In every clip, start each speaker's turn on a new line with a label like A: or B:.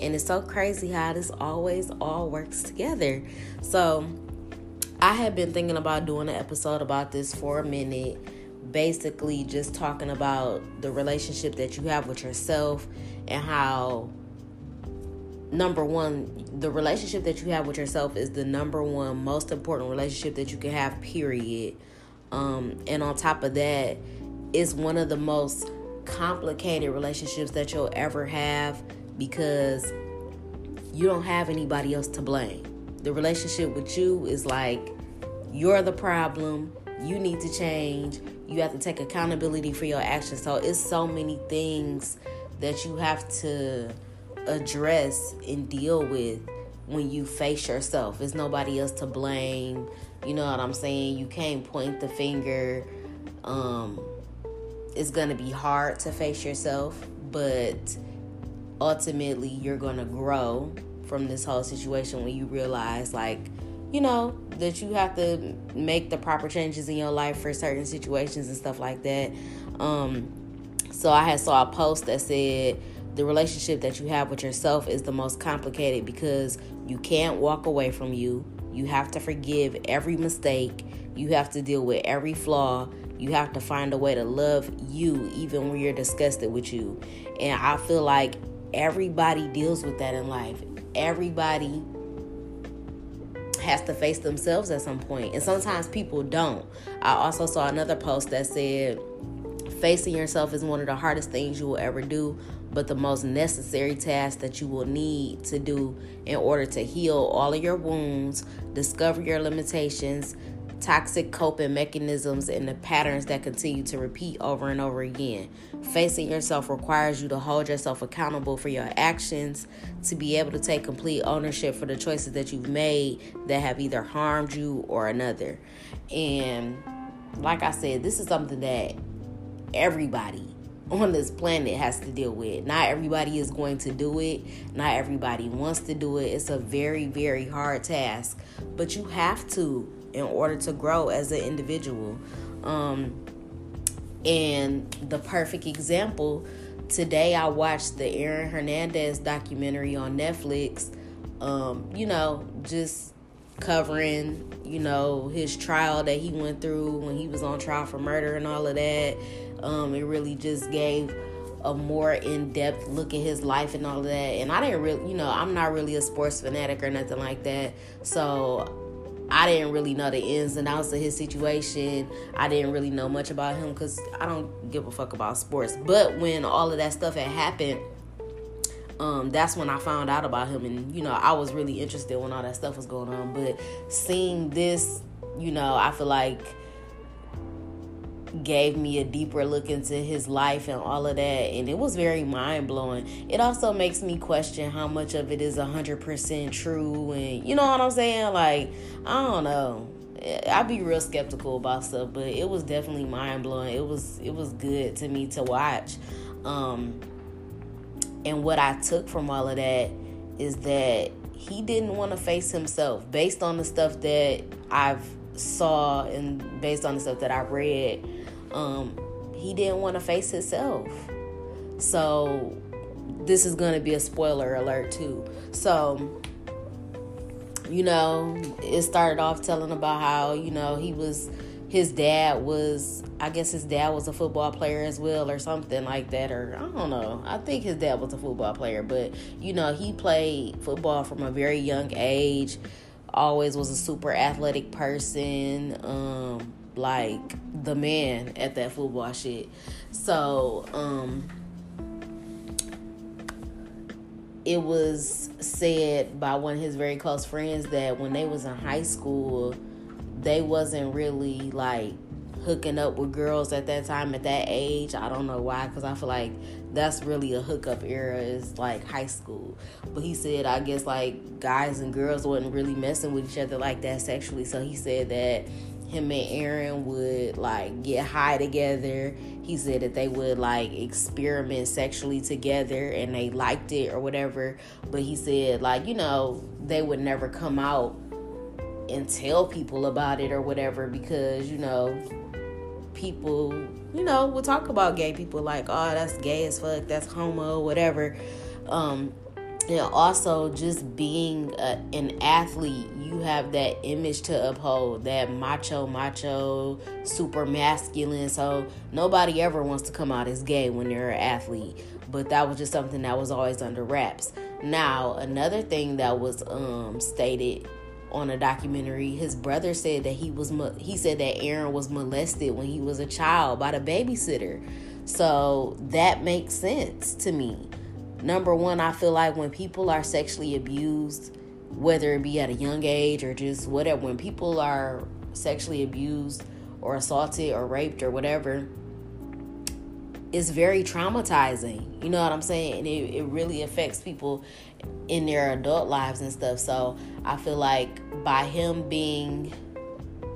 A: And it's so crazy how this always all works together. So, I have been thinking about doing an episode about this for a minute. Basically, just talking about the relationship that you have with yourself and how number one, the relationship that you have with yourself is the number one most important relationship that you can have, period. Um, and on top of that, it's one of the most complicated relationships that you'll ever have because you don't have anybody else to blame. The relationship with you is like you're the problem, you need to change, you have to take accountability for your actions. So it's so many things that you have to address and deal with when you face yourself. There's nobody else to blame. You know what I'm saying? You can't point the finger. Um, it's gonna be hard to face yourself, but ultimately you're gonna grow from this whole situation when you realize like you know that you have to make the proper changes in your life for certain situations and stuff like that. Um so i had saw a post that said the relationship that you have with yourself is the most complicated because you can't walk away from you. You have to forgive every mistake. You have to deal with every flaw. You have to find a way to love you even when you're disgusted with you. And i feel like everybody deals with that in life. Everybody has to face themselves at some point and sometimes people don't. I also saw another post that said facing yourself is one of the hardest things you will ever do but the most necessary task that you will need to do in order to heal all of your wounds discover your limitations toxic coping mechanisms and the patterns that continue to repeat over and over again. Facing yourself requires you to hold yourself accountable for your actions, to be able to take complete ownership for the choices that you've made that have either harmed you or another. And like I said, this is something that everybody on this planet has to deal with. Not everybody is going to do it. Not everybody wants to do it. It's a very, very hard task. But you have to in order to grow as an individual. Um, and the perfect example today, I watched the Aaron Hernandez documentary on Netflix. Um, you know, just covering, you know, his trial that he went through when he was on trial for murder and all of that. Um, it really just gave a more in-depth look at his life and all of that. And I didn't really, you know, I'm not really a sports fanatic or nothing like that. So I didn't really know the ins and outs of his situation. I didn't really know much about him because I don't give a fuck about sports. But when all of that stuff had happened, um, that's when I found out about him, and you know, I was really interested when all that stuff was going on. But seeing this, you know, I feel like gave me a deeper look into his life and all of that and it was very mind-blowing. It also makes me question how much of it is 100% true and you know what i'm saying? Like i don't know. I'd be real skeptical about stuff but it was definitely mind-blowing. It was it was good to me to watch. Um and what i took from all of that is that he didn't want to face himself based on the stuff that i've saw and based on the stuff that i read um, he didn't want to face himself. So this is going to be a spoiler alert too. So you know, it started off telling about how, you know, he was his dad was I guess his dad was a football player as well or something like that or I don't know. I think his dad was a football player, but you know, he played football from a very young age always was a super athletic person. Um, like the man at that football shit. So, um, it was said by one of his very close friends that when they was in high school, they wasn't really like hooking up with girls at that time at that age. I don't know why, because I feel like that's really a hookup era is like high school. But he said, I guess like guys and girls wasn't really messing with each other like that sexually. So he said that him and Aaron would like get high together. He said that they would like experiment sexually together and they liked it or whatever. But he said, like, you know, they would never come out and tell people about it or whatever because, you know, people, you know, will talk about gay people like, oh, that's gay as fuck, that's homo, whatever. Um, and also just being a, an athlete you have that image to uphold that macho macho super masculine. So nobody ever wants to come out as gay when they're an athlete. But that was just something that was always under wraps. Now another thing that was um, stated on a documentary his brother said that he was he said that Aaron was molested when he was a child by the babysitter. So that makes sense to me number one, I feel like when people are sexually abused, whether it be at a young age or just whatever, when people are sexually abused or assaulted or raped or whatever, it's very traumatizing. You know what I'm saying? And it, it really affects people in their adult lives and stuff. So I feel like by him being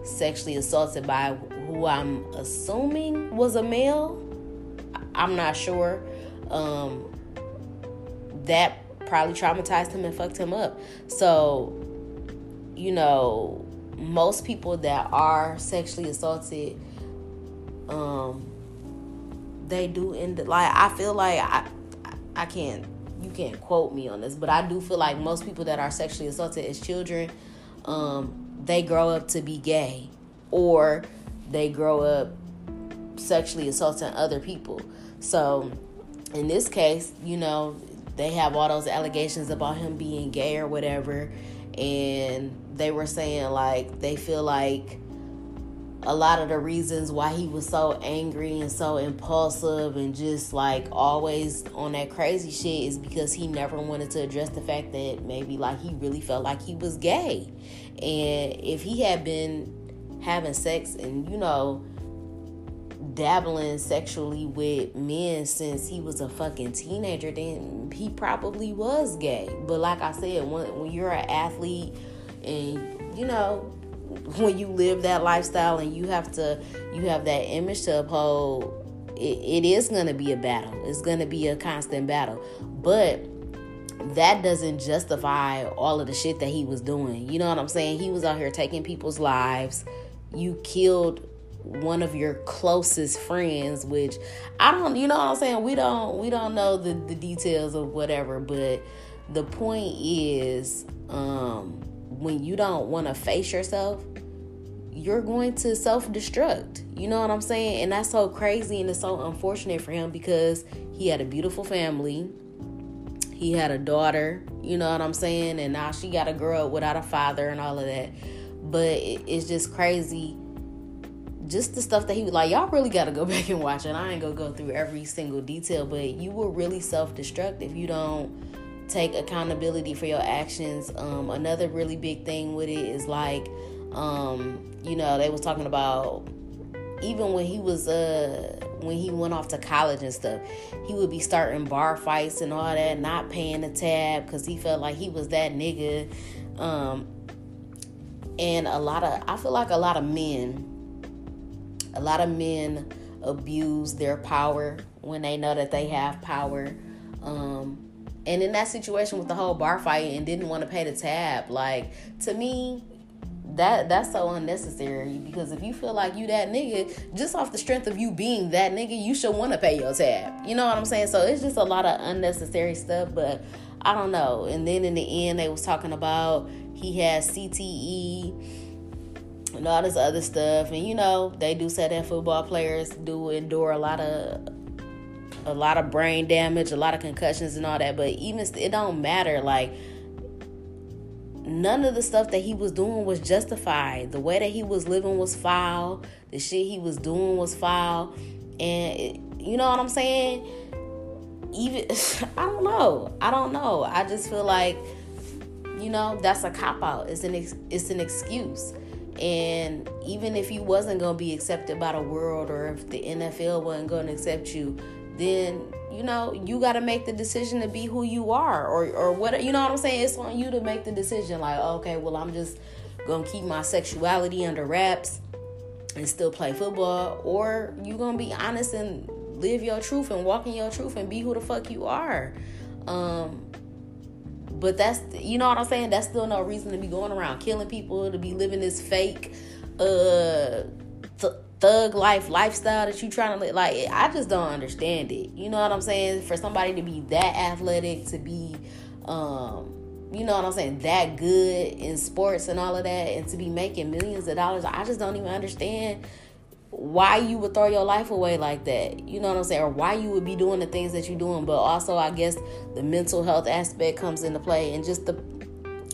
A: sexually assaulted by who I'm assuming was a male, I'm not sure. Um, that probably traumatized him and fucked him up. So, you know, most people that are sexually assaulted, um, they do end up, like I feel like I I can't you can't quote me on this, but I do feel like most people that are sexually assaulted as children, um, they grow up to be gay or they grow up sexually assaulting other people. So in this case, you know, they have all those allegations about him being gay or whatever and they were saying like they feel like a lot of the reasons why he was so angry and so impulsive and just like always on that crazy shit is because he never wanted to address the fact that maybe like he really felt like he was gay. And if he had been having sex and you know dabbling sexually with men since he was a fucking teenager, then he probably was gay. But like I said, when, when you're an athlete and you know, when you live that lifestyle and you have to, you have that image to uphold, it, it is going to be a battle. It's going to be a constant battle. But that doesn't justify all of the shit that he was doing. You know what I'm saying? He was out here taking people's lives. You killed one of your closest friends which i don't you know what i'm saying? We don't we don't know the, the details of whatever but the point is um when you don't want to face yourself you're going to self-destruct. You know what i'm saying? And that's so crazy and it's so unfortunate for him because he had a beautiful family. He had a daughter you know what i'm saying? And now she got to grow up without a father and all of that. But it's just crazy just the stuff that he was like, y'all really got to go back and watch it. I ain't gonna go through every single detail, but you will really self destruct if you don't take accountability for your actions. Um, another really big thing with it is like, um, you know, they was talking about even when he was uh when he went off to college and stuff, he would be starting bar fights and all that, not paying the tab because he felt like he was that nigga. Um, and a lot of I feel like a lot of men a lot of men abuse their power when they know that they have power. Um, and in that situation with the whole bar fight and didn't want to pay the tab, like to me, that that's so unnecessary because if you feel like you that nigga, just off the strength of you being that nigga, you should want to pay your tab. You know what I'm saying? So it's just a lot of unnecessary stuff, but I don't know. And then in the end, they was talking about he has CTE and all this other stuff. And you know, they do say that football players do endure a lot of a lot of brain damage, a lot of concussions and all that. But even it don't matter. Like none of the stuff that he was doing was justified. The way that he was living was foul. The shit he was doing was foul. And it, you know what I'm saying? Even I don't know. I don't know. I just feel like you know that's a cop out. It's an ex- it's an excuse. And even if you wasn't gonna be accepted by the world, or if the NFL wasn't gonna accept you, then you know you got to make the decision to be who you are, or or what you know what I'm saying. It's on you to make the decision. Like, okay, well, I'm just gonna keep my sexuality under wraps and still play football, or you gonna be honest and live your truth and walk in your truth and be who the fuck you are. Um, but that's you know what I'm saying. That's still no reason to be going around killing people, to be living this fake, uh, th- thug life lifestyle that you trying to live. Like I just don't understand it. You know what I'm saying? For somebody to be that athletic, to be, um, you know what I'm saying, that good in sports and all of that, and to be making millions of dollars, I just don't even understand why you would throw your life away like that. You know what I'm saying? Or why you would be doing the things that you're doing. But also I guess the mental health aspect comes into play and just the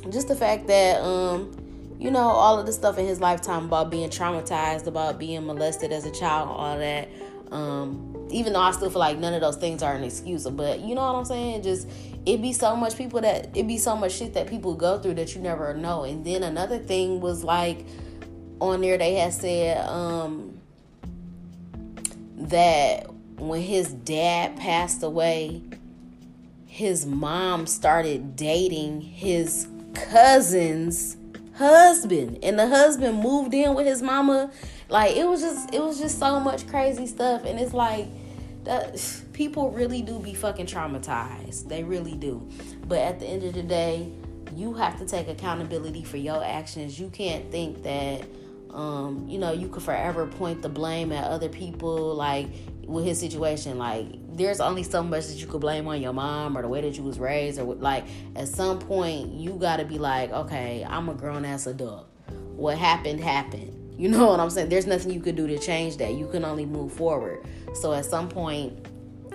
A: just the fact that um you know all of the stuff in his lifetime about being traumatized, about being molested as a child, all that. Um, even though I still feel like none of those things are an excuse, but you know what I'm saying? Just it be so much people that it be so much shit that people go through that you never know. And then another thing was like on there they had said um that when his dad passed away, his mom started dating his cousin's husband. And the husband moved in with his mama. Like it was just it was just so much crazy stuff. And it's like that people really do be fucking traumatized. They really do. But at the end of the day you have to take accountability for your actions. You can't think that um, you know, you could forever point the blame at other people, like with his situation. Like, there's only so much that you could blame on your mom or the way that you was raised, or like at some point you got to be like, okay, I'm a grown ass adult. What happened happened. You know what I'm saying? There's nothing you could do to change that. You can only move forward. So at some point,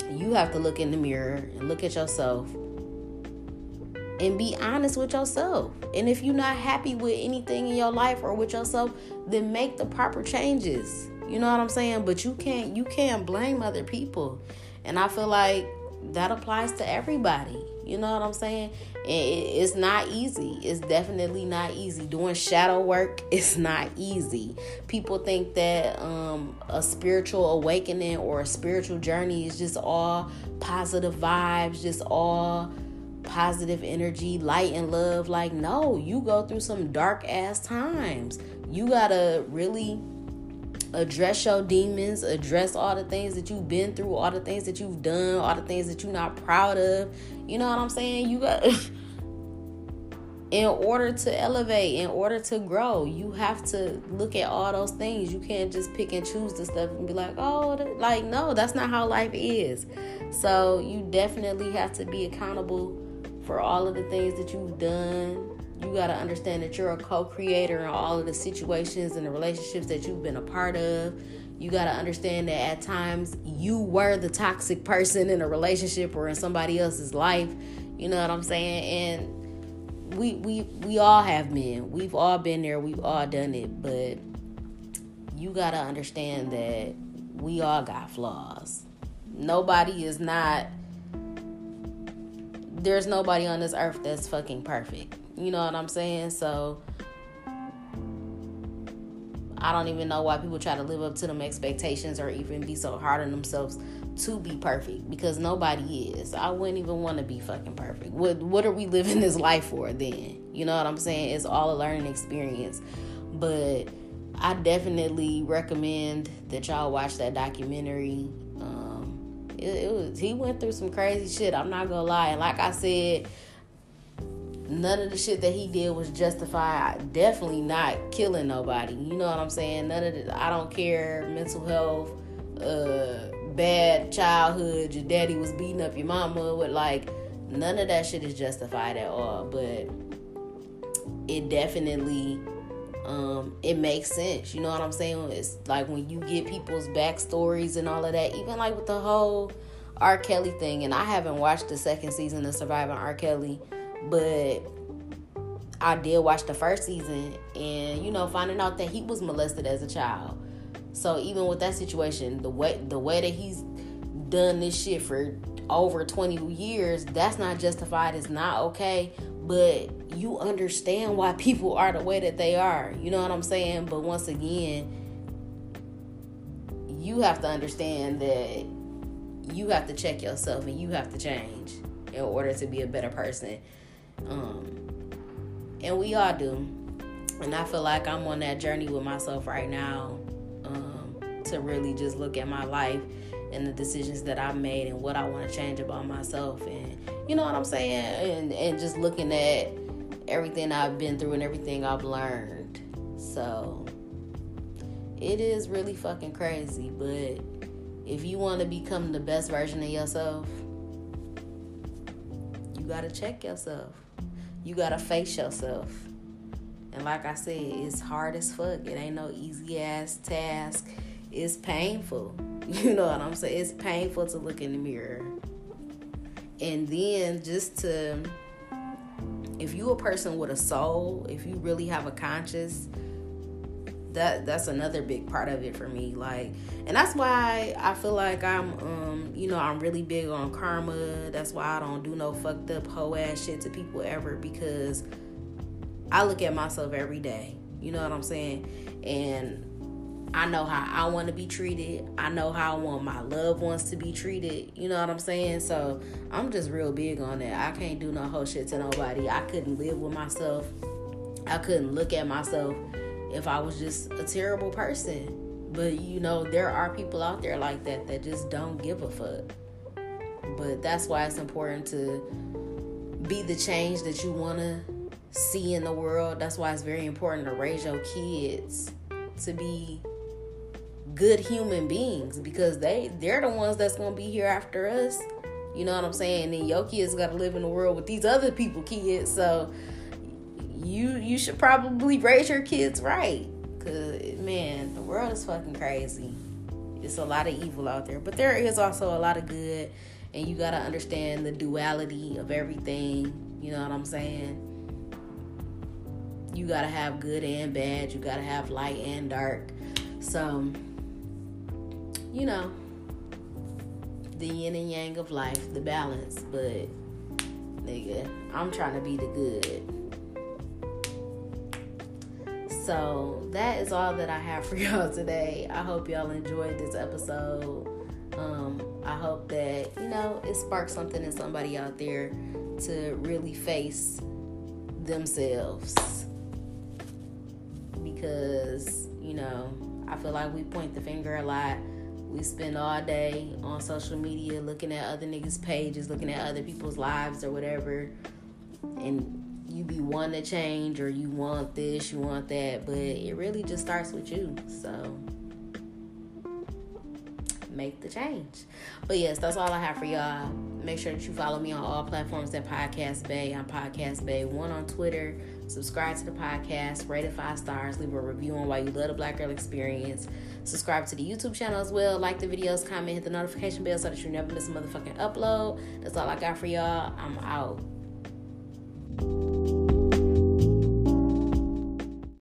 A: you have to look in the mirror and look at yourself and be honest with yourself. And if you're not happy with anything in your life or with yourself, then make the proper changes. You know what I'm saying? But you can't you can't blame other people. And I feel like that applies to everybody. You know what I'm saying? It's not easy. It's definitely not easy. Doing shadow work is not easy. People think that um, a spiritual awakening or a spiritual journey is just all positive vibes, just all positive energy, light and love. Like, no, you go through some dark ass times. You gotta really address your demons, address all the things that you've been through, all the things that you've done, all the things that you're not proud of. You know what I'm saying? You got in order to elevate, in order to grow, you have to look at all those things. You can't just pick and choose the stuff and be like, oh, like, no, that's not how life is. So you definitely have to be accountable for all of the things that you've done. You got to understand that you're a co creator in all of the situations and the relationships that you've been a part of. You got to understand that at times you were the toxic person in a relationship or in somebody else's life. You know what I'm saying? And we we we all have men. We've all been there. We've all done it, but you got to understand that we all got flaws. Nobody is not there's nobody on this earth that's fucking perfect. You know what I'm saying? So I don't even know why people try to live up to them expectations or even be so hard on themselves to be perfect because nobody is. I wouldn't even want to be fucking perfect. What what are we living this life for then? You know what I'm saying? It's all a learning experience. But I definitely recommend that y'all watch that documentary it, it was he went through some crazy shit. I'm not gonna lie. And like I said, none of the shit that he did was justified. Definitely not killing nobody. You know what I'm saying? None of the I don't care. Mental health, uh, bad childhood. Your daddy was beating up your mama. With like none of that shit is justified at all. But it definitely um, it makes sense. You know what I'm saying? It's like when you get people's backstories and all of that, even like with the whole R. Kelly thing, and I haven't watched the second season of Surviving R. Kelly, but I did watch the first season and you know finding out that he was molested as a child. So even with that situation, the way the way that he's done this shit for over 20 years, that's not justified. It's not okay. But you understand why people are the way that they are. You know what I'm saying? But once again, you have to understand that you have to check yourself and you have to change in order to be a better person. Um, and we all do. And I feel like I'm on that journey with myself right now um, to really just look at my life and the decisions that I've made and what I want to change about myself. And you know what I'm saying? And, and just looking at everything I've been through and everything I've learned. So it is really fucking crazy. But if you want to become the best version of yourself, you got to check yourself you gotta face yourself. And like I said, it's hard as fuck. It ain't no easy ass task. It's painful. You know what I'm saying? It's painful to look in the mirror. And then just to if you a person with a soul, if you really have a conscience, that that's another big part of it for me. Like and that's why i feel like i'm um you know i'm really big on karma. That's why i don't do no fucked up hoe ass shit to people ever because i look at myself every day. You know what i'm saying? And I know how I want to be treated. I know how I want my loved ones to be treated. You know what I'm saying? So I'm just real big on that. I can't do no whole shit to nobody. I couldn't live with myself. I couldn't look at myself if I was just a terrible person. But you know, there are people out there like that that just don't give a fuck. But that's why it's important to be the change that you want to see in the world. That's why it's very important to raise your kids to be good human beings because they they're the ones that's to be here after us. You know what I'm saying? And your kids got to live in the world with these other people kids. So you you should probably raise your kids right. Cause man, the world is fucking crazy. It's a lot of evil out there, but there is also a lot of good, and you gotta understand the duality of everything. You know what I'm saying? You gotta have good and bad. You gotta have light and dark. So, you know, the yin and yang of life, the balance. But nigga, I'm trying to be the good. So that is all that I have for y'all today. I hope y'all enjoyed this episode. Um, I hope that you know it sparks something in somebody out there to really face themselves because you know I feel like we point the finger a lot. We spend all day on social media looking at other niggas' pages, looking at other people's lives or whatever, and you be wanting to change or you want this, you want that, but it really just starts with you. So make the change. But yes, that's all I have for y'all. Make sure that you follow me on all platforms at Podcast Bay. I'm Podcast Bay one on Twitter. Subscribe to the podcast, rate it five stars, leave a review on why you love the Black Girl Experience. Subscribe to the YouTube channel as well. Like the videos, comment, hit the notification bell so that you never miss a motherfucking upload. That's all I got for y'all. I'm out.